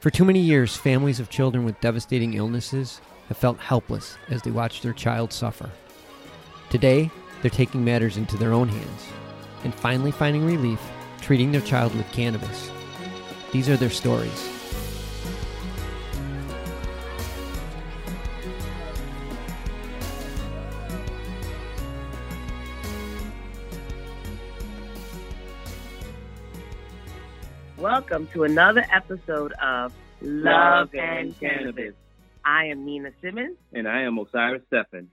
For too many years, families of children with devastating illnesses have felt helpless as they watch their child suffer. Today, they're taking matters into their own hands and finally finding relief treating their child with cannabis. These are their stories. Welcome to another episode of Love and Cannabis. I am Nina Simmons, And I am Osiris Steffen.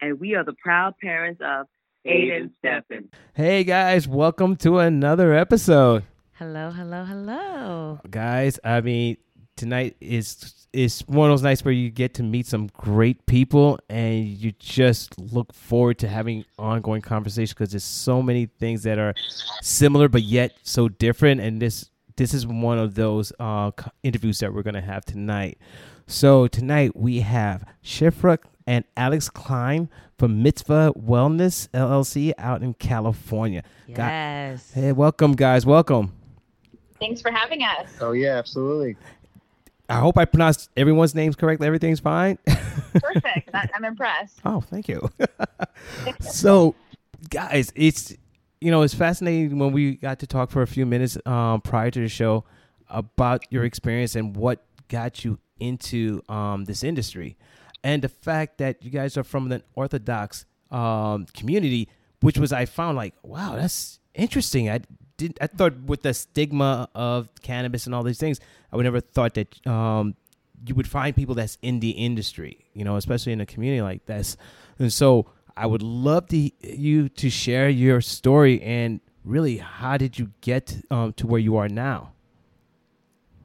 and we are the proud parents of Aiden Steffen. Hey guys, welcome to another episode. Hello, hello, hello. Guys, I mean, tonight is is one of those nights where you get to meet some great people and you just look forward to having ongoing conversation because there's so many things that are similar but yet so different and this this is one of those uh, interviews that we're going to have tonight. So tonight we have Shifra and Alex Klein from Mitzvah Wellness LLC out in California. Gu- Yes. Hey, welcome, guys. Welcome. Thanks for having us. Oh yeah, absolutely. I hope I pronounced everyone's names correctly. Everything's fine. Perfect. I'm impressed. oh, thank you. so, guys, it's you know it's fascinating when we got to talk for a few minutes um, prior to the show about your experience and what got you into um, this industry, and the fact that you guys are from an Orthodox um, community, which was I found like wow, that's interesting. I did I thought with the stigma of cannabis and all these things, I would never thought that um, you would find people that's in the industry, you know, especially in a community like this. And so I would love to you to share your story and really how did you get um, to where you are now?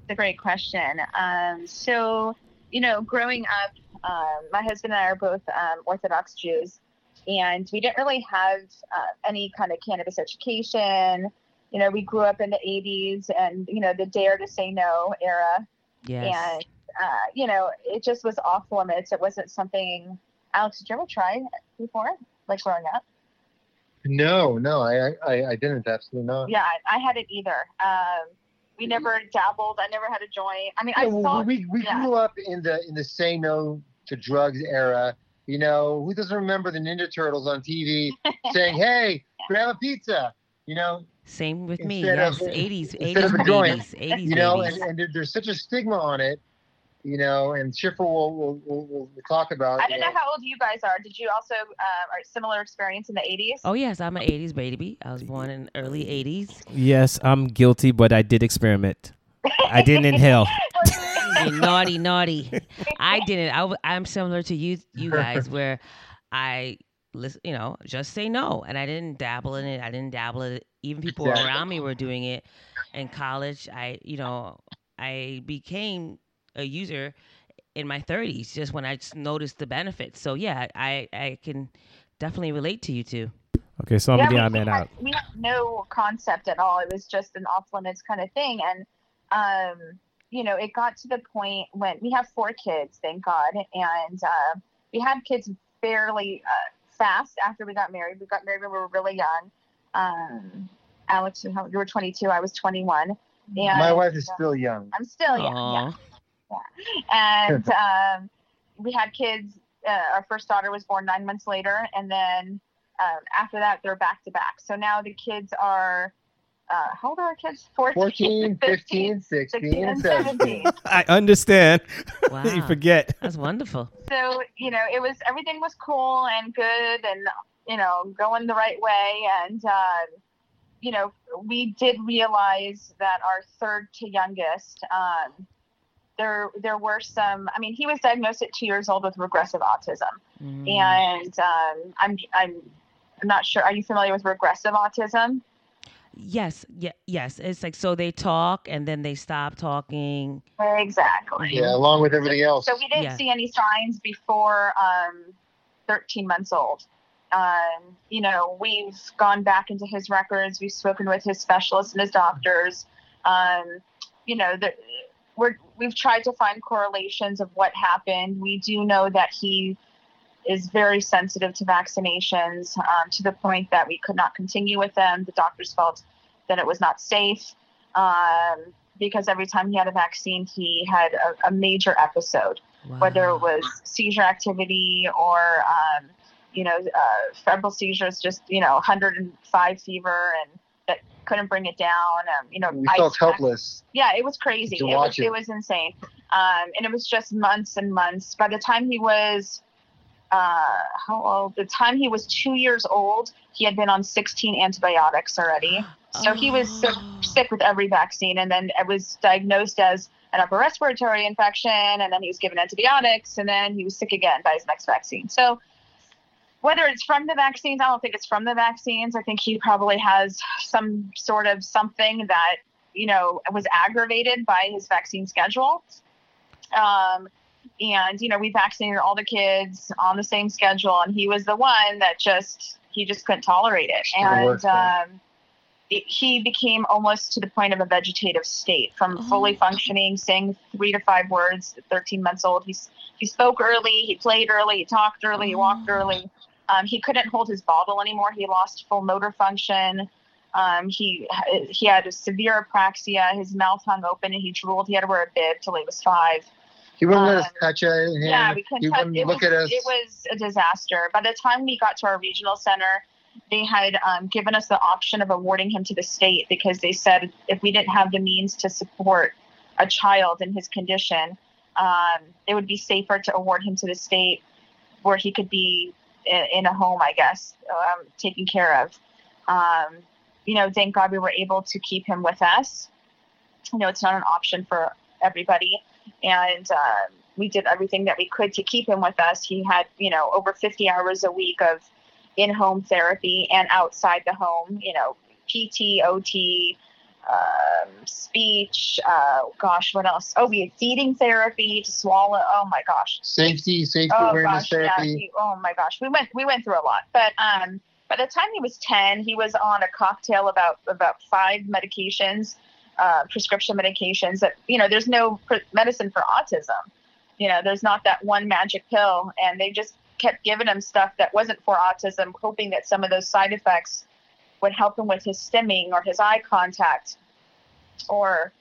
It's a great question. Um, so, you know, growing up, um, my husband and I are both um, Orthodox Jews, and we didn't really have uh, any kind of cannabis education. You know, we grew up in the 80s and, you know, the dare to say no era. Yes. And, uh, you know, it just was off limits. It wasn't something, Alex, did you ever try before, like growing up? No, no, I, I, I didn't. Absolutely not. Yeah, I, I hadn't either. Um, we never dabbled. I never had a joint. I mean, I Yeah, well, saw. we we yeah. grew up in the in the say no to drugs era. You know, who doesn't remember the Ninja Turtles on TV saying, "Hey, grab a pizza"? You know, Same with me. Instead Yes. of- 80s, instead of 80s a joint, 80s you know, babies. and, and there, there's such a stigma on it. You know, and Shifra will will, will, will talk about. I don't know how old you guys are. Did you also uh, are similar experience in the 80s? oh, yes. I'm an 80s baby. I was born in early 80s. Yes, I'm guilty, but I did experiment. I didn't inhale. Naughty, naughty. I didn't. I'm similar to you, you guys, where I listen, you know, just say no, and I didn't dabble in it. I didn't dabble in it. Even people Exactly. around me were doing it. In college, I, you know, I became a user in my 30s, just when I just noticed the benefits. So yeah, I, I can definitely relate to you too. Okay, so I'm yeah, the we, we had, out. we had no concept at all. It was just an off limits kind of thing. And, um, you know, it got to the point when we have four kids, thank God. And uh, we had kids fairly uh, fast after we got married. We got married when we were really young. Um, Alex, you you were 22, I was 21. And My wife is uh, still young. I'm still young. Yeah. Aw. and um, we had kids. Uh, our first daughter was born nine months later, and then um, after that, they're back to back. So now the kids are. Uh, how old are our kids? 14, 14, 15, 16, 16, and and 17. 17. I understand. Wow. you forget. That's wonderful. so you know, it was everything was cool and good, and you know, going the right way. And um, you know, we did realize that our third to youngest. Um, there, there were some. I mean, he was diagnosed at two years old with regressive autism. Mm. and um, I'm I'm I'm not sure. Are you familiar with regressive autism? Yes, yeah, yes. It's like so they talk and then they stop talking. Exactly. Yeah, along with everything else. So we didn't Yeah. see any signs before um, 13 months old. Um, you know, we've gone back into his records. We've spoken with his specialists and his doctors. Um, you know, the, we're, we've tried to find correlations of what happened. We do know that he is very sensitive to vaccinations um, to the point that we could not continue with them. The doctors felt that it was not safe. Um, because every time he had a vaccine, he had a, a major episode, whether it was seizure activity or, um, you know, uh, febrile seizures, just, you know, 105 fever and that couldn't bring it down. Um, you know, We ice felt pack- helpless. yeah, it was crazy. To It was, it. it. was insane. Um, and it was just months and months. By the time he was, uh, how old? The time he was two years old, he had been on 16 antibiotics already. So he was sick, Oh. sick with every vaccine, and then it was diagnosed as an upper respiratory infection, and then he was given antibiotics, and then he was sick again by his next vaccine. So whether it's from the vaccines, I don't think it's from the vaccines. I think he probably has some sort of something that you know was aggravated by his vaccine schedule. Um, and you know we vaccinated all the kids on the same schedule, and he was the one that just he just couldn't tolerate it, It and um, it, he became almost to the point of a vegetative state from fully Oh. functioning, saying three to five words. at 13 months old, he's he spoke early, he played early, he talked early, he walked Oh. early. Um, he couldn't hold his bottle anymore. He lost full motor function. Um, he he had a severe apraxia. His mouth hung open and he drooled. He had to wear a bib till he was five. He wouldn't let us Um, touch it. Yeah, we couldn't he touch. wouldn't It look was, at us. it was a disaster. By the time we got to our regional center, they had um, given us the option of awarding him to the state because they said if we didn't have the means to support a child in his condition, um, it would be safer to award him to the state where he could be in, a home, I guess, um, taken care of. Um, you know, thank God we were able to keep him with us. You know, it's not an option for everybody. And um, we did everything that we could to keep him with us. He had, you know, over 50 hours a week of in home therapy and outside the home, you know, PT, OT, um, speech. Uh, gosh, what else? Oh, we had feeding therapy to swallow. Oh my gosh Safety, safety oh awareness gosh, yeah. therapy. he- oh my gosh, we went we went through a lot. But um, by the time he was ten, he was on a cocktail about about five medications, uh, prescription medications. That you know, there's no pr- medicine for autism. You know, there's not that one magic pill, and they just kept giving him stuff that wasn't for autism, hoping that some of those side effects would help him with his stimming or his eye contact, or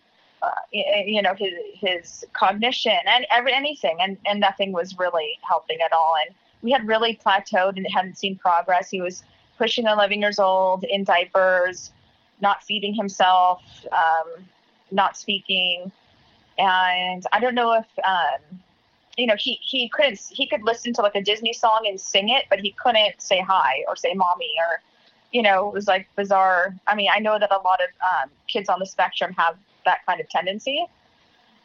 uh, you know his his cognition and every anything. And and nothing was really helping at all. And we had really plateaued and hadn't seen progress. He was pushing 11 years old in diapers not feeding himself um, not speaking. And i don't know if um, you know he he couldn't he could listen to like a disney song and sing it but he couldn't say hi or say mommy or you know it was like bizarre i mean i know that a lot of um, kids on the spectrum have that kind of tendency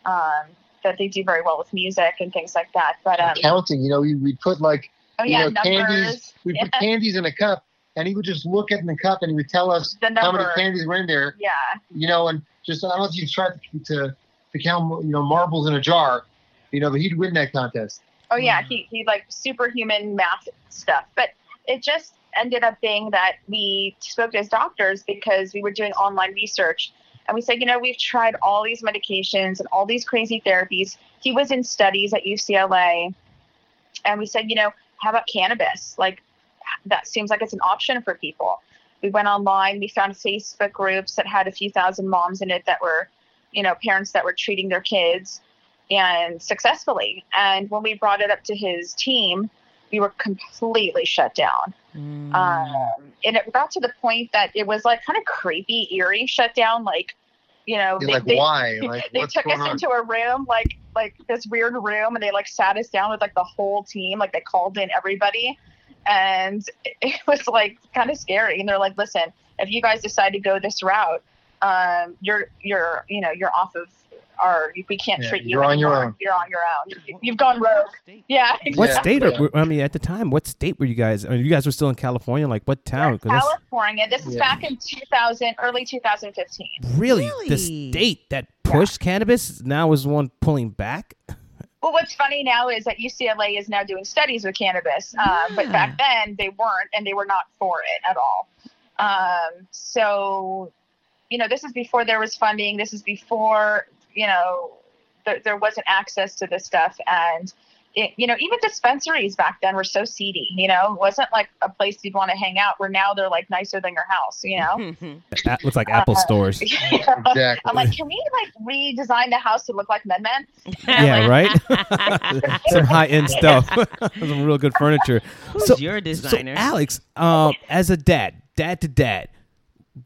um, that they do very well with music and things like that but um, Counting, you know, we we put like oh you yeah know, numbers candies. We put Yeah. candies in a cup, and he would just look at the cup and he would tell us how many candies were in there. yeah You know, and just I don't know if you've tried to, to to count you know marbles in a jar, you know, but he'd win that contest. Oh yeah, Wow. he he like superhuman math stuff. But it just ended up being that we spoke his doctors because we were doing online research and we said, you know, we've tried all these medications and all these crazy therapies. He was in studies at UCLA and we said, you know, how about cannabis? Like that seems like it's an option for people. We went online, we found Facebook groups that had a few thousand moms in it that were, you know, parents that were treating their kids and successfully. And when we brought it up to his team, we were completely shut down. Mm. Um, and it got to the point that it was like kind of creepy, eerie shut down. Like, you know, You're they, like, they, why? Like, they took us on? into a room, like like this weird room, and they like sat us down with like the whole team. Like they called in everybody, and it was like kind of scary. And they're like, "Listen, if you guys decide to go this route, um, you're you're you know you're off of our. We can't Yeah, treat you. you're on your own." You're on your own. You- You've gone rogue. Yeah. What Yeah. state? Yeah. Are, I mean, at the time, what state were you guys? I mean, you guys were still in California. Like, what town? that's California. This is Yeah. back in 2000, early 2015. really, the state that pushed cannabis now is one pulling back. Well, what's funny now is that UCLA is now doing studies with cannabis, uh, but back then they weren't, and they were not for it at all. Um, so, you know, this is before there was funding. This is before, you know, there, there wasn't access to this stuff, and it, you know, even dispensaries back then were so seedy. You know, it wasn't like a place you'd want to hang out. Where now they're like nicer than your house. You know, That looks like Apple Uh, stores. Exactly. I'm like, can we like redesign the house to look like Men Men? Yeah, right. Some high end stuff. Some real good furniture. Who's So- your So, designer? Alex, um, as a dad, dad to dad,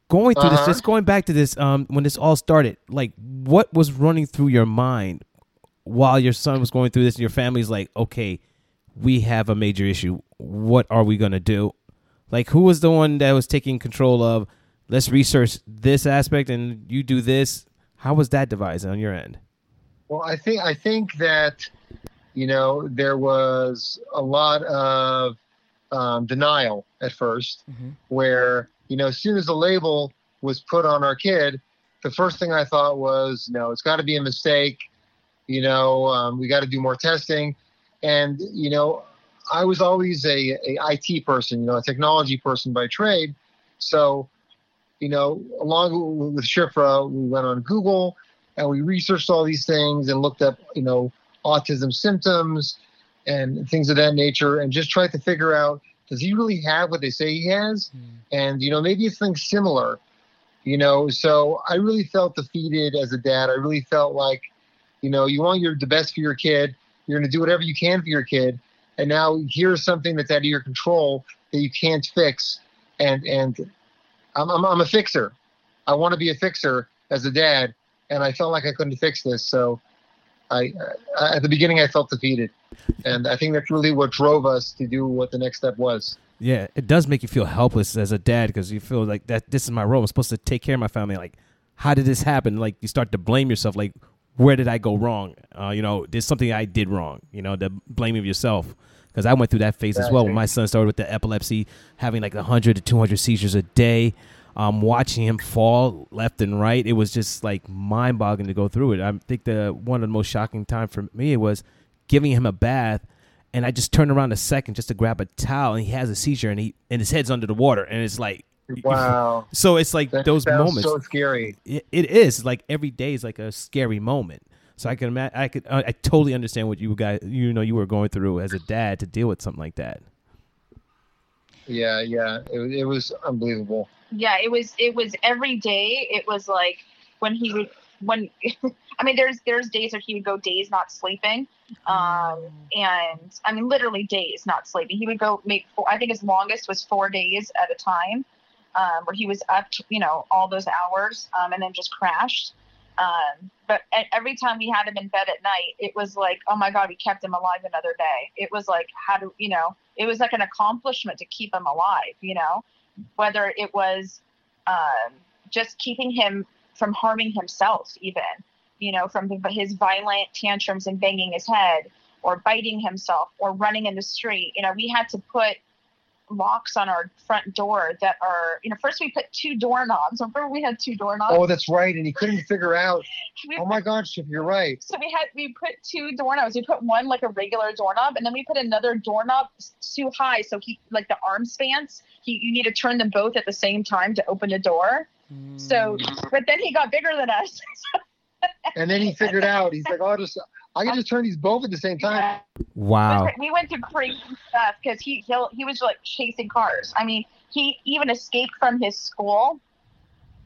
going through this, Uh-huh. just going back to this, um, when this all started, like, what was running through your mind while your son was going through this, and your family's like, okay, we have a major issue. What are we gonna do? Like, who was the one that was taking control of? Let's research this aspect, and you do this. How was that devised on your end? Well, I think I think that you know there was a lot of um, denial at 1st Mhm. where you know as soon as the label was put on our kid, the first thing I thought was, no, it's got to be a mistake. You know, um, we got to do more testing, and you know, I was always a, a IT person, you know, a technology person by trade, so. You know, along with Shifra, we went on Google and we researched all these things and looked up, you know, autism symptoms and things of that nature and just tried to figure out does he really have what they say he has? And, you know, maybe it's things similar, you know. So I really felt defeated as a dad. I really felt like, you know, you want your the best for your kid, you're gonna do whatever you can for your kid. And now here's something that's out of your control that you can't fix. And and I'm I'm, I'm a fixer. I want to be a fixer as a dad, and I felt like I couldn't fix this. So, I, uh, at the beginning I felt defeated, and I think that's really what drove us to do what the next step was. Yeah, it does make you feel helpless as a dad because you feel like that this is my role. I'm supposed to take care of my family. Like, how did this happen? Like, you start to blame yourself. Like, where did I go wrong? Uh, you know, there's something I did wrong. You know, the blaming of yourself. Because I went through that phase as well. When my son started with the epilepsy, having like 100 to 200 seizures a day, um, watching him fall left and right, it was just like mind-boggling to go through it. I think the one of the most shocking time for me was giving him a bath and I just turned around a second just to grab a towel, and he has a seizure, and he and his head's under the water, and it's like, Wow, so it's like that those sounds moments. so scary. it, it is like every day is like a scary moment. So I can imagine, I could, I, I totally understand what you guys, you know, you were going through as a dad to deal with something like that. Yeah, yeah, it, it was unbelievable. yeah it was it was every day it was like when he would when i mean there's there's days where he would go days not sleeping um and i mean literally days not sleeping. He would go make four, i think his longest was four days at a time um, where he was up you know all those hours um, and then just crashed. Um, but at, every time we had him in bed at night it was like oh my god we kept him alive another day. It was like how do you know it was like an accomplishment to keep him alive you know? Whether it was um, just keeping him from harming himself, even, you know, from his violent tantrums and banging his head or biting himself or running in the street. You know, we had to put locks on our front door that are, you know, first we put two doorknobs. Remember we had two doorknobs? Oh, that's right, and he couldn't figure out. We Oh my gosh, you're right. so we had we put two doorknobs. We put one like a regular doorknob, and then we put another doorknob too high, so he like the arm spans. He you need to turn them both at the same time to open the door. Hmm. So, but then he got bigger than us. And then he figured out. He's like, oh, I'll just I can just turn these both at the same time. Wow. We went to crazy stuff because he he he was like chasing cars. I mean, he even escaped from his school.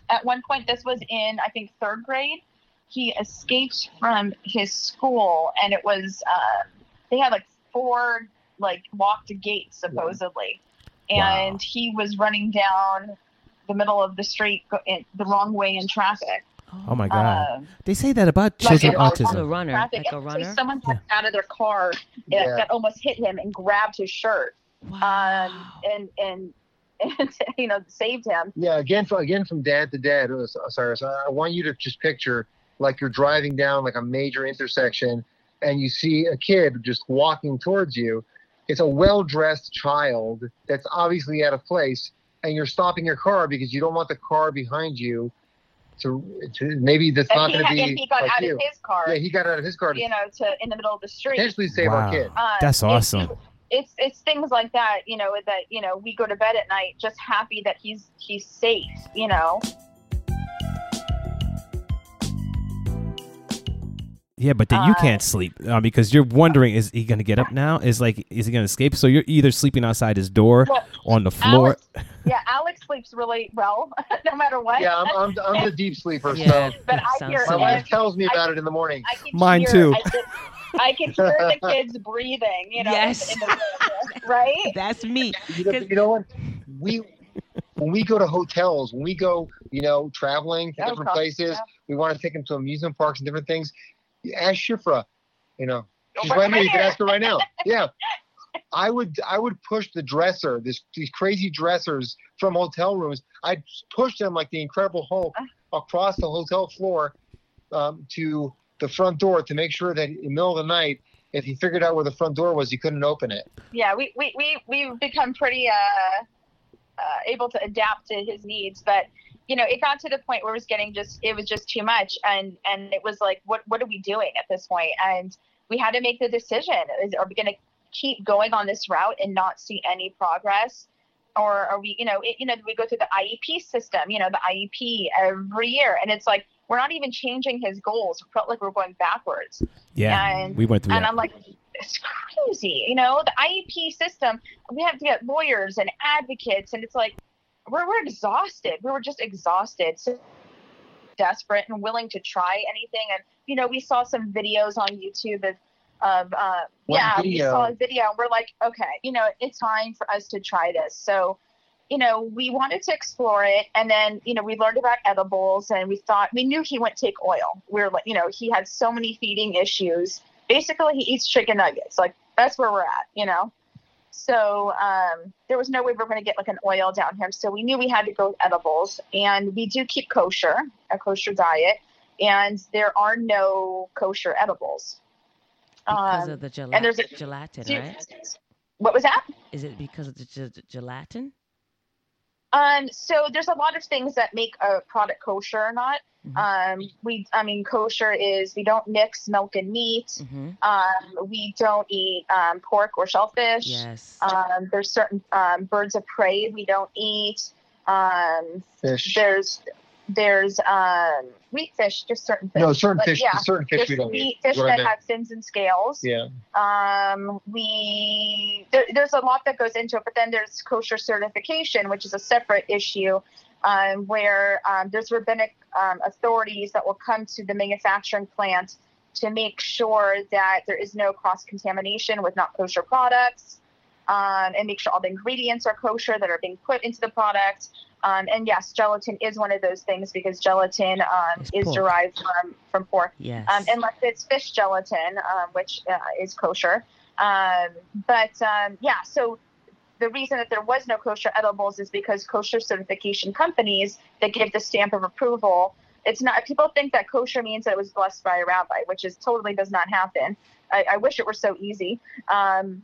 At one point, this was in I think third grade. He escaped from his school, and it was uh, they had like four like locked gates supposedly, and he was running down the middle of the street in, the wrong way in traffic. Oh my God. Um, they say that about like children it- with a autism. runner, traffic. like a and so runner. Someone got out of their car that, Yeah. that almost hit him and grabbed his shirt Wow. um, and and and you know saved him. Yeah, again, from, again from dad to dad, uh, Cyrus. I I want you to just picture like you're driving down like a major intersection, and you see a kid just walking towards you. It's a well-dressed child that's obviously out of place, and you're stopping your car because you don't want the car behind you to, to maybe that's not And he, going to be and he got like out you. of his car, yeah, he got out of his car to you know, to in the middle of the street. potentially save wow. our kid. Um, That's it- awesome. it's it's things like that, you know, that you know we go to bed at night just happy that he's he's safe, you know. Yeah, but then you Uh, can't sleep uh, because you're wondering: is he going to get up now? Is like, is he going to escape? So you're either sleeping outside his door, Well, on the floor. Alex, yeah, Alex sleeps really well, no matter what. Yeah, I'm, I'm, I'm the deep sleeper. Yeah, So But I hear my wife tells me about it in the morning. I can Mine hear, too. I can, I can hear the kids breathing. You know, Yes. in the room, right? That's me. You know, you know what? We when we go to hotels, when we go, you know, traveling to Oh, different God, places, yeah. we want to take them to amusement parks and different things. Ask Shifra, you know, she's Right right here. You can ask her right now. Yeah, I would I would push the dresser, this these crazy dressers from hotel rooms. I'd push them like the Incredible Hulk across the hotel floor um, to the front door to make sure that in the middle of the night, if he figured out where the front door was, he couldn't open it. Yeah, we we we we've become pretty uh, uh, able to adapt to his needs, but you know, it got to the point where it was getting just it was just too much, and and it was like, what what are we doing at this point? And we had to make the decision: is are we going to keep going on this route and not see any progress? Or are we, you know, it, you know, we go through the IEP system, you know, the IEP every year, and it's like we're not even changing his goals. It felt like we're going backwards. Yeah, And- we went through And that. I'm like, it's crazy. You know, the IEP system, we have to get lawyers and advocates, and it's like, we're, we're exhausted. We were just exhausted, so desperate and willing to try anything. And, you know, we saw some videos on YouTube of, of uh, yeah, we saw a video, and we're like, okay, you know, it's time for us to try this. So, you know, we wanted to explore it, and then, you know, we learned about edibles, and we thought we knew he wouldn't take oil. We are like, you know, he had so many feeding issues. Basically, he eats chicken nuggets. Like that's where we're at, you know. So um, there was no way we were going to get like an oil down here. So we knew we had to go with edibles, and we do keep kosher, a kosher diet, and there are no kosher edibles. Because Um, of the gela- and there's a- gelatin, right? What was that? Is it because of the ge- gelatin? Um, so there's a lot of things that make a product kosher or not. Mhm. Um, we, I mean, kosher is we don't mix milk and meat. hmm Um, we don't eat um, pork or shellfish. Yes. Um, there's certain um, birds of prey we don't eat. Um, Fish. there's there's um, wheat fish, just certain fish. No, certain But fish. Yeah, Certain fish we don't wheat eat. fish that have fins and scales. Yeah. Um, we there, there's a lot that goes into it, but then there's kosher certification, which is a separate issue, um, where um, there's rabbinic um, authorities that will come to the manufacturing plant to make sure that there is no cross contamination with not kosher products, um, and make sure all the ingredients are kosher that are being put into the product. Um, and yes, gelatin is one of those things because gelatin um, is pork. derived from from pork yes. um, unless it's fish gelatin, um, which uh, is kosher. Um, but um, yeah, so the reason that there was no kosher edibles is because kosher certification companies that give the stamp of approval. It's not. People think that kosher means that it was blessed by a rabbi, which is totally does not happen. I, I wish it were so easy. Um,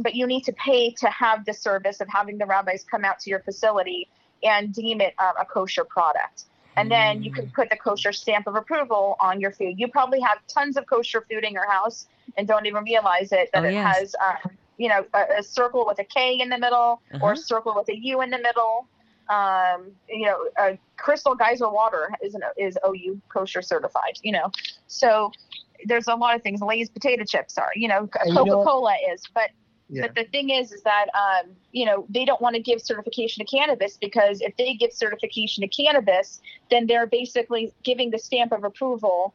but you need to pay to have the service of having the rabbis come out to your facility and deem it um, a kosher product and then you can put the kosher stamp of approval on your food. You probably have tons of kosher food in your house and don't even realize it that Oh, it yes. has, um, you know, a, a circle with a K in the middle or Uh-huh. a circle with a U in the middle. Um, you know, uh, Crystal Geyser water is an, is OU kosher certified. You know, so there's a lot of things. Lay's potato chips are. You know, And you know Coca-Cola is, but Yeah. but the thing is, is that um, you know they don't want to give certification to cannabis because if they give certification to cannabis, then they're basically giving the stamp of approval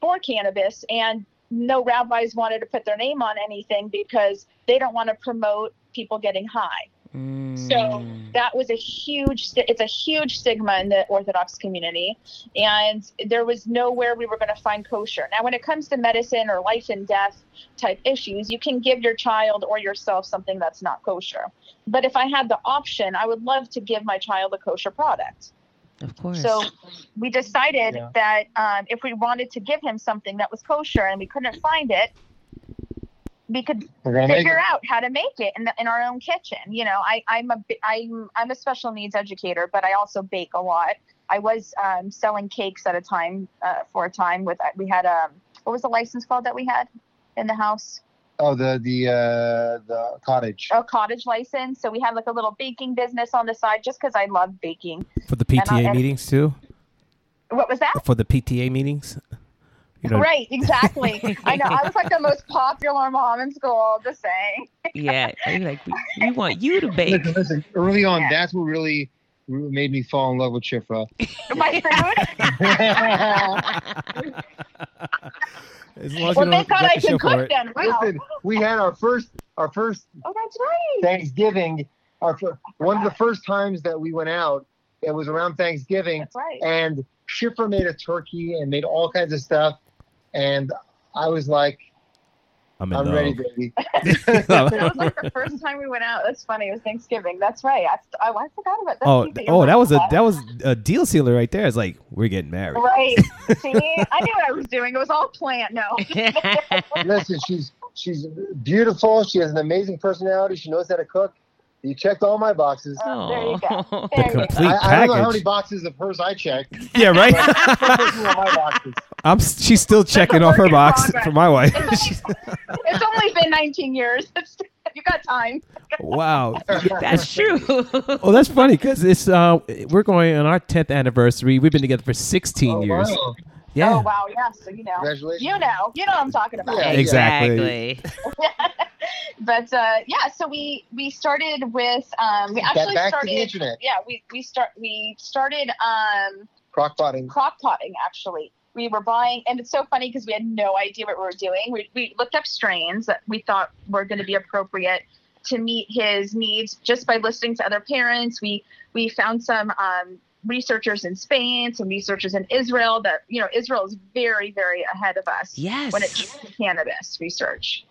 for cannabis, and no rabbis wanted to put their name on anything because they don't want to promote people getting high. So Mm. that was a huge. It's a huge stigma in the Orthodox community, and there was nowhere we were going to find kosher. Now, when it comes to medicine or life and death type issues, you can give your child or yourself something that's not kosher. But if I had the option, I would love to give my child a kosher product. Of course. So we decided Yeah. that um, if we wanted to give him something that was kosher and we couldn't find it, we could We're figure it. out how to make it in, the, in our own kitchen. You know, I, I'm a bi- I'm I'm a special needs educator, but I also bake a lot. I was um, selling cakes at a time uh, for a time with we had um what was the license called that we had in the house? Oh, the the uh, the cottage. A cottage license. So we had like a little baking business on the side just because I love baking. For the I- PTA and- meetings too. What was that? For the PTA meetings. You know, Right, exactly. I know. I was like the most popular mom in school, just saying. Yeah, like we, we want you to bake. Listen, listen, early on, Yeah. that's what really really made me fall in love with Shifra. My food. as long well, you don't thank God get I the show can for cook it. then. Wow. Listen, we had our first our first Oh, that's right. Thanksgiving. Our fir- one of the first times that we went out, it was around Thanksgiving, That's right. and Shifra made a turkey and made all kinds of stuff, and I was like, I'm in I'm ready, baby. That was like the first time we went out. That's funny. It was Thanksgiving. That's right. I, I, I forgot about that. oh, That's oh, that was a that. that was a deal sealer right there. It's like we're getting married. Right. See, I knew what I was doing. It was all planned. No. Listen, she's she's beautiful. She has an amazing personality. She knows how to cook. You checked all my boxes. Oh, there you go. Aw. The There you go. complete I, I don't know how many boxes of hers I checked. Yeah, right. But she's checking all my boxes. I'm. She's still checking off her work box progress. for my wife. It's only, it's only been 19 years. It's, you got time. wow. That's true. Oh, that's funny because it's uh we're going on our 10th anniversary. We've been together for 16 Oh, years. wow. Yeah. Oh wow, yes. So you know. Congratulations. You know. You know what I'm talking about. Yeah, Exactly. exactly. but uh, yeah, so we we started with um, we actually back to started the internet. yeah we we start we started um, Crock potting. crock potting actually. We were buying, and it's so funny because we had no idea what we were doing. We, we looked up strains that we thought were going to be appropriate to meet his needs just by listening to other parents. We we found some um, researchers in Spain, some researchers in Israel. That you know, Israel is very very ahead of us Yes. when it comes to cannabis research.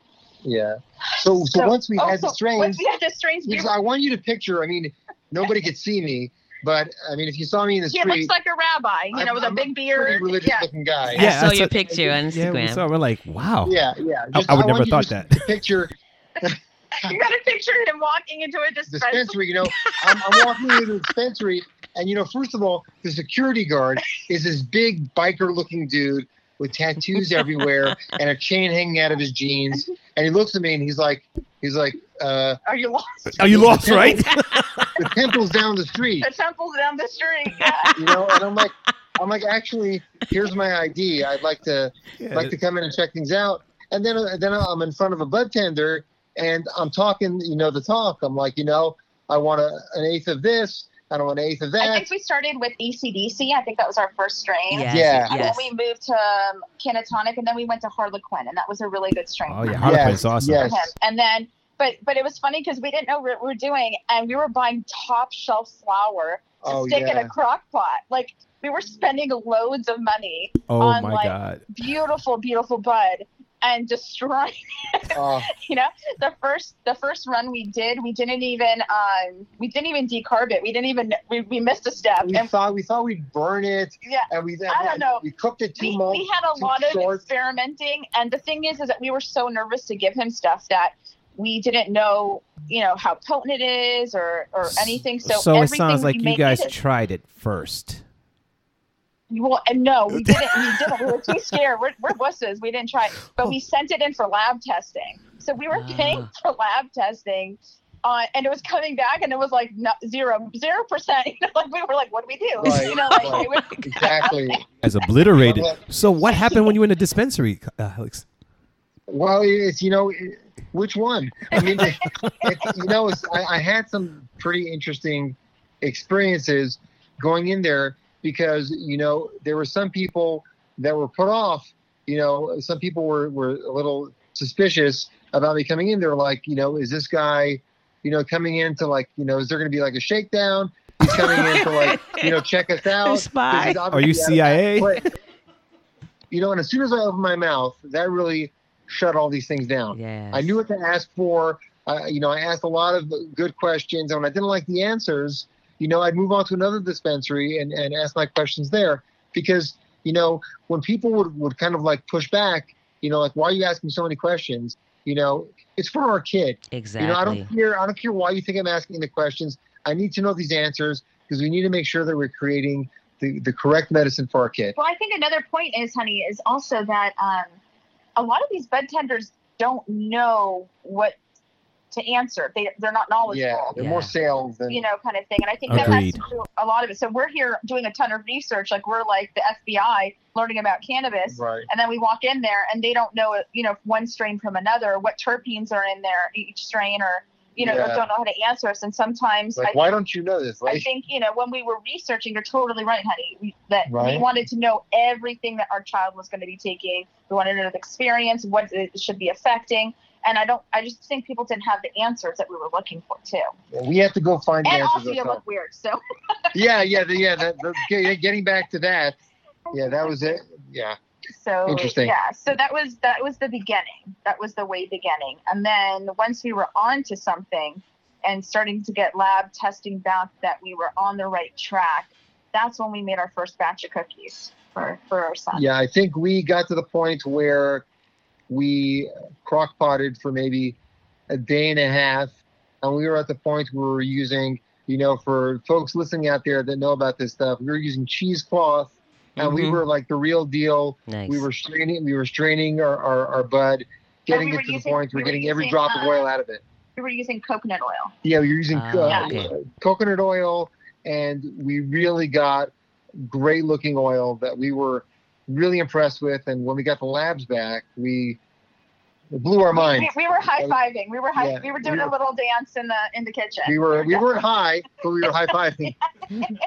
Yeah. So, so, once we oh, had the so strains, once we had the strains, we because I want you to picture. I mean, nobody could see me, but I mean, if you saw me in the He street, looks like a rabbi, you know, I'm- with a I'm big pretty beard. religious Yeah. looking guy. I Yeah, saw that's your what- picture on Yeah, we saw, we're like, wow. Yeah, yeah. I- I would never thought to that. Picture You got to picture him walking into a dispensary. dispensary. You know, I'm, I'm walking into the dispensary, and you know, first of all, the security guard is this big biker-looking dude with tattoos everywhere and a chain hanging out of his jeans, and he looks at me and he's like, he's like, uh, Are you lost? Are you lost, right? the temple's down the street. The temple's down the street. Yeah. You know, and I'm like, I'm like, actually, here's my ID. I'd like to Yeah, like to come in and check things out. And then then I'm in front of a bud tender and I'm talking, you know, the talk. I'm like, you know, I want a, an eighth of this. I don't want an eighth of that. I think we started with E ACDC. I think that was our first strain. Yes, Yeah. And Yes. then we moved to um, Cannatonic, and then we went to Harlequin, and that was a really good strain. Oh yeah, for Harlequin's awesome. yes. him. And then, but but it was funny because we didn't know what we were doing, and we were buying top shelf flour to Oh, stick in a crock pot. Like we were spending loads of money, Oh on, my like- god. beautiful, beautiful bud, and destroying. Oh, you know, the first the first run we did, we didn't even um we didn't even decarb it. We didn't even we, we missed a step. we And thought we thought we'd burn it, yeah, and we I don't know. we cooked it too we, much. we had a too lot of experimenting, and the thing is, is that we were so nervous to give him stuff that we didn't know, you know, how potent it is or or anything. So, So it sounds like you guys it- tried it first. Well, and no, we didn't. We didn't. We were too scared. We're, we're wusses. We didn't try, it. but we sent it in for lab testing. So we were paying for lab testing, uh, and it was coming back, and it was like no, zero, zero percent. You know, like we were like, what do we do? Right, you know, like right. it was, exactly. As obliterated. So what happened when you were in the dispensary, uh, Alex? Well, it's you know, which one? I mean, it, it, you know, it's, I, I had some pretty interesting experiences going in there because you know there were some people that were put off. You know, some people were were a little suspicious about me coming in. They're like, you know, is this guy, you know, coming in to like, you know, is there going to be like a shakedown? He's coming in to like, you know, check us out. 'Cause spy. Are you obviously out of CIA? place. You know, and as soon as I opened my mouth, that really shut all these things down. Yes. I knew what to ask for. Uh, you know, I asked a lot of good questions, and when I didn't like the answers, you know, I'd move on to another dispensary and, and ask my questions there. Because, you know, when people would, would kind of like push back, you know, like, why are you asking so many questions? You know, it's for our kid. Exactly. You know, I don't care. I don't care why you think I'm asking the questions. I need to know these answers because we need to make sure that we're creating the, the correct medicine for our kid. Well, I think another point is, honey, is also that um, a lot of these bud tenders don't know what to answer. They they're not knowledgeable. Yeah, they're Yeah. more sales than You know, kind of thing. And I think that has to do a lot of it. So we're here doing a ton of research, like we're like the FBI learning about cannabis. right. And then we walk in there and they don't know, you know, one strain from another, what terpenes are in there, each strain, or, you know, Yeah. don't know how to answer us. And sometimes Like, I why don't you know this? I think you know when we were researching, you're totally right, honey. We, that we wanted to know everything that our child was going to be taking. We wanted to know the experience, what it should be affecting, and I don't. I just think people didn't have the answers that we were looking for too. we have to go find the And answers also, you look weird. So Yeah, yeah, yeah. The, the, getting back to that, yeah, that was it. Yeah, so Interesting. yeah. So that was that was the beginning. That was the way beginning. And then once we were on to something, and starting to get lab testing back that we were on the right track, that's when we made our first batch of cookies for for our son. yeah. I think we got to the point where we crock potted for maybe a day and a half, and we were at the point where we were using, you know, for folks listening out there that know about this stuff, we were using cheesecloth, and we Mhm. were like the real deal. Nice. We were straining, we were straining our, our, our bud, getting we it were to the using- point we we're were getting every using, drop of uh, oil out of it. We were using coconut oil. Yeah, we were using Ah, uh, okay. coconut oil, and we really got great looking oil that we were really impressed with. And when we got the labs back, we it blew our We, mind. we were high fiving. We were high, Yeah, we were doing we a little dance in the in the kitchen. We were we weren't high, but we were high fiving.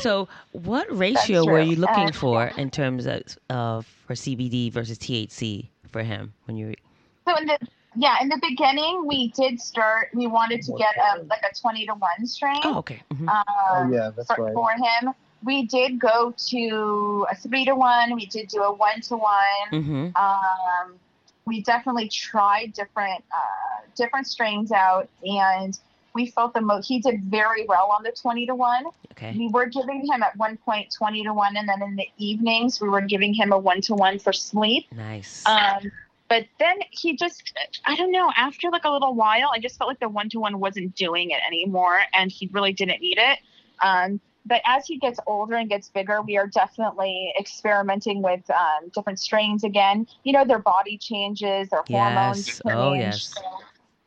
So, what ratio were you looking Uh, for in terms of, of for CBD versus THC for him when you? So in the yeah, in the beginning, we did start. We wanted to get um, like a twenty to one strain. Oh, okay. hmm um, Oh yeah, that's for, right. for him. We did go to a three to one. We did do a one to one. hmm Um, we definitely tried different uh, different strains out, and we felt the most. He did very well on the twenty to one. Okay. We were giving him at one point twenty to one, and then in the evenings we were giving him a one to one for sleep. Nice. Um, but then he just, I don't know, after like a little while, I just felt like the one to one wasn't doing it anymore and he really didn't need it. Um, but as he gets older and gets bigger, we are definitely experimenting with um, different strains again. You know, their body changes, their hormones Yes. change. Oh, yes. So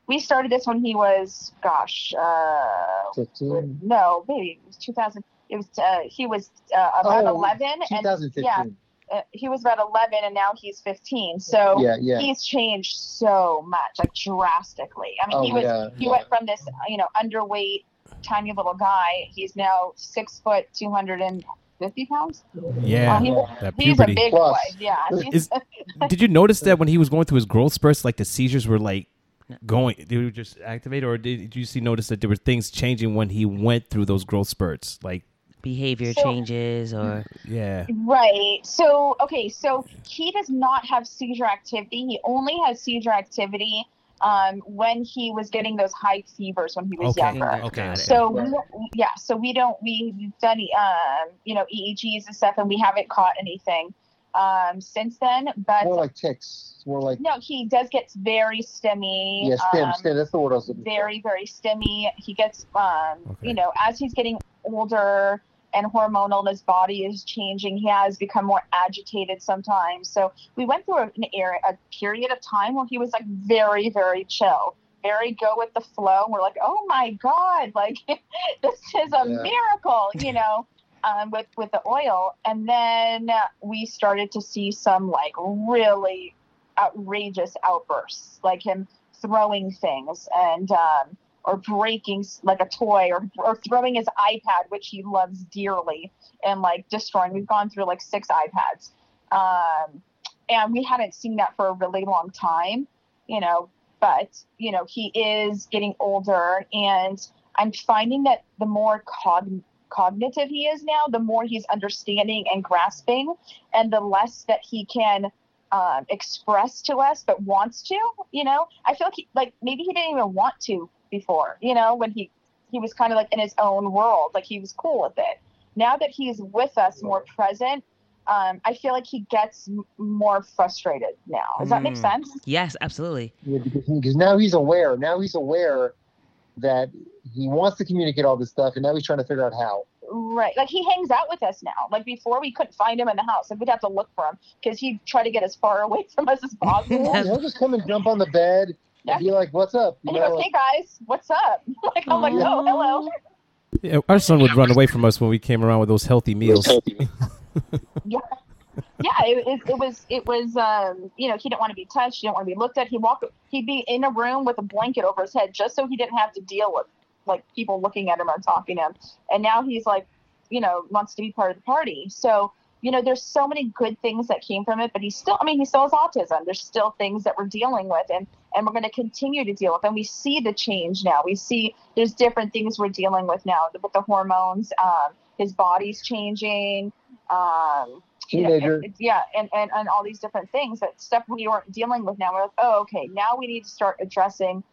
we started this when he was, gosh, uh, 15, no, maybe it was 2000. It was, uh, he was uh, about Oh, 11. And 2015. yeah, uh, he was about 11 and now he's 15. So yeah, yeah. he's changed so much, like drastically. I mean, Oh he was yeah. he yeah. went from this, you know, underweight, tiny little guy. He's now six foot, 250 pounds. Yeah, uh, Oh, he's a, that he's a big Plus. boy. Yeah. Is- Did you notice that when he was going through his growth spurts, like the seizures were like going, they were just activated, or did you see notice that there were things changing when he went through those growth spurts? Like, Behavior So- changes or yeah, Right. So, okay. So he does not have seizure activity. He only has seizure activity um, when he was getting those high fevers when he was Okay. younger. Okay. So we yeah, so we don't we, we've done um, you know EEGs and stuff, and we haven't caught anything um, since then. But more like ticks. It's more like no, he does get very stimmy. yeah, stim, um, stim. That's the word I was looking for. very very stimmy. He gets um, Okay. you know as he's getting older and hormonal, and his body is changing. He has become more agitated sometimes. So we went through an era, a period of time where he was like very very chill. Very go with the flow. We're like, oh my god, like this is a Yeah. miracle, you know um, with with the oil, and then we started to see some like really outrageous outbursts, like him throwing things and um, or breaking like a toy or or throwing his iPad, which he loves dearly, and like destroying. We've gone through like six iPads, um, and we haven't seen that for a really long time, you know. But you know, he is getting older, and I'm finding that the more cog- cognitive he is now, the more he's understanding and grasping, and the less that he can um, express to us, but wants to. You know, I feel like he, like maybe he didn't even want to before. You know, when he he was kind of like in his own world, like he was cool with it. Now that he's with us, more present. Um, I feel like he gets m- more frustrated now. Does that make Mm. sense? yes, absolutely. Yeah, because, because now he's aware. Now he's aware that he wants to communicate all this stuff, and now he's trying to figure out how. Right. Like he hangs out with us now. Like before, we couldn't find him in the house. Like we'd have to look for him because he'd try to get as far away from us as possible. He'll just come and jump on the bed. I'd be like, "What's up?" You And he goes, like, "Hey guys, what's up?" like I'm like, "Oh, hello." Yeah, our son would run away from us when we came around with those healthy meals. yeah yeah it, it, it was it was um you know he didn't want to be touched he didn't want to be looked at he walk he'd be in a room with a blanket over his head just so he didn't have to deal with like people looking at him or talking to him. And now he's like you know wants to be part of the party. So you know there's so many good things that came from it but he's still i mean he still has autism. There's still things that we're dealing with and and we're going to continue to deal with. And we see the change now. We see there's different things we're dealing with now with the hormones um, his body's changing um, Teenager. Yeah, yeah and, and, and all these different things that stuff we weren't dealing with now. We're like, oh, okay, now we need to start addressing,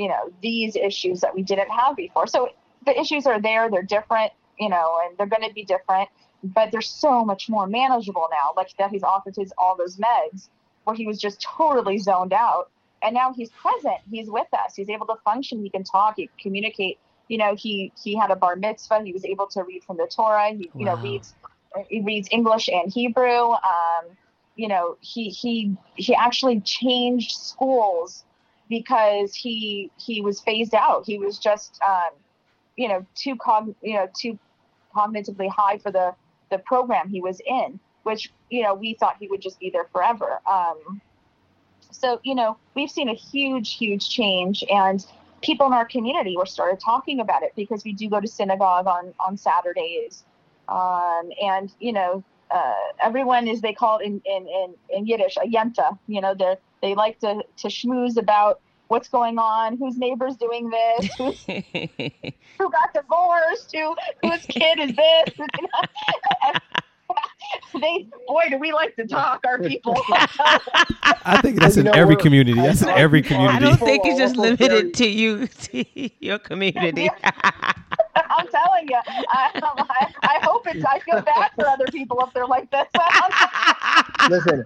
you know, these issues that we didn't have before. So the issues are there, they're different, you know, and they're going to be different, but they're so much more manageable now. Like that he's off of his all those meds where he was just totally zoned out. And now he's present. He's with us. He's able to function. He can talk. He can communicate. You know, he he had a bar mitzvah. He was able to read from the Torah. He you know reads he reads English and Hebrew. Um, you know, he he he actually changed schools because he he was phased out. He was just um, you know too cog you know too cognitively high for the the program he was in, which you know we thought he would just be there forever. Um, so you know we've seen a huge huge change and people in our community were started talking about it because we do go to synagogue on on Saturdays um, and you know uh, everyone is they call it in, in, in, in Yiddish a yenta. You know, they they like to to schmooze about what's going on, whose neighbor's doing this, who, who got divorced, who whose kid is this. You know? They boy, do we like to talk, our people. I think that's in know, every community. That's in every people are I community. don't think it's just limited to you, to your community. I'm telling you, I, I, I hope it's. I feel bad for other people if they're like this. listen,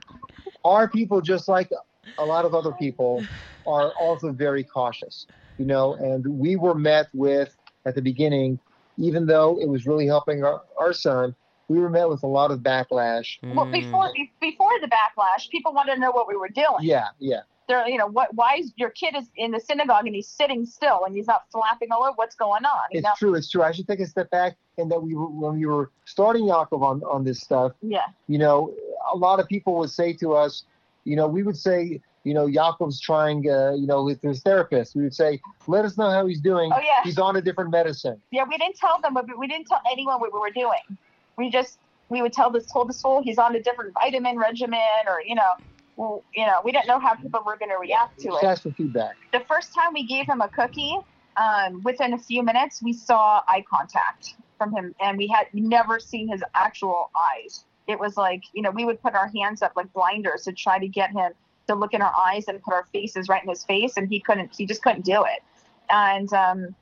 our people, just like a lot of other people, are also very cautious, you know, and we were met with, at the beginning, even though it was really helping our, our son, we were met with a lot of backlash. well, before be- before the backlash, people wanted to know what we were doing. Yeah, yeah. They're you know what why is your kid is in the synagogue and he's sitting still and he's not flapping all over what's going on you It's know true. It's true. I should take a step back and that we were, when we were starting Yaakov on, on this stuff, yeah you know, a lot of people would say to us, you know, we would say, you know, Yaakov's trying, uh, you know, with his therapist. We would say, let us know how he's doing. Oh, yeah. He's on a different medicine. yeah we didn't tell them but we didn't tell anyone what we were doing we just we would tell this told the school he's on a different vitamin regimen or you know well, you know we didn't know how people were going to react to it. Ask for feedback. the first time we gave him a cookie um, within a few minutes we saw eye contact from him and we had never seen his actual eyes. It was like you know we would put our hands up like blinders to try to get him to look in our eyes and put our faces right in his face and he couldn't he just couldn't do it. And um,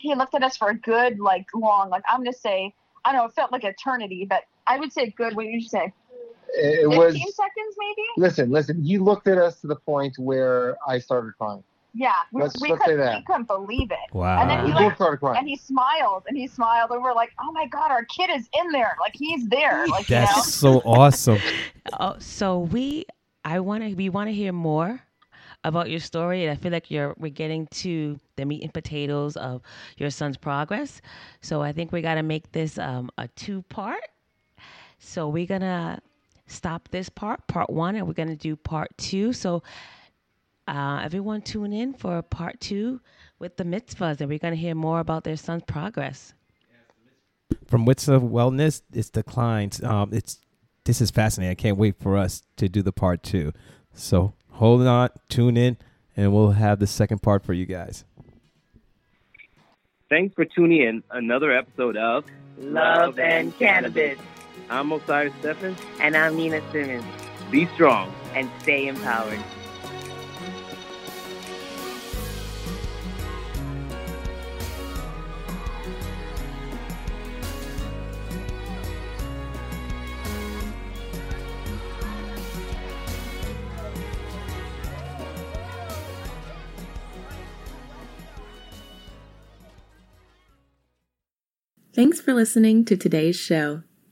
he looked at us for a good like long like i'm gonna say i don't know it felt like eternity but i would say good what did you say? It, it 15 was, seconds maybe listen, listen, he looked at us to the point where I started crying. yeah we, Let's- we, let's couldn't, that. we couldn't believe it Wow. And then he like- started crying. and he smiled and he smiled and we're like oh my god our kid is in there like he's there like you know That's so awesome. Oh, so we, I want to, we want to hear more about your story, and I feel like you're, we're getting to the meat and potatoes of your son's progress. So I think we got to make this um, a two part. So we're gonna stop this part, part one, and we're gonna do part two. So uh, everyone tune in for part two with the mitzvahs, and we're gonna hear more about their son's progress. From Witsa Wellness, it's declines. Um, it's this is fascinating. I can't wait for us to do the part two. So hold on, tune in, and we'll have the second part for you guys. Thanks for tuning in another episode of Love and Cannabis. I'm Osiris Stephen. And I'm Nina Simmons. Be strong. And stay empowered. Thanks for listening to today's show.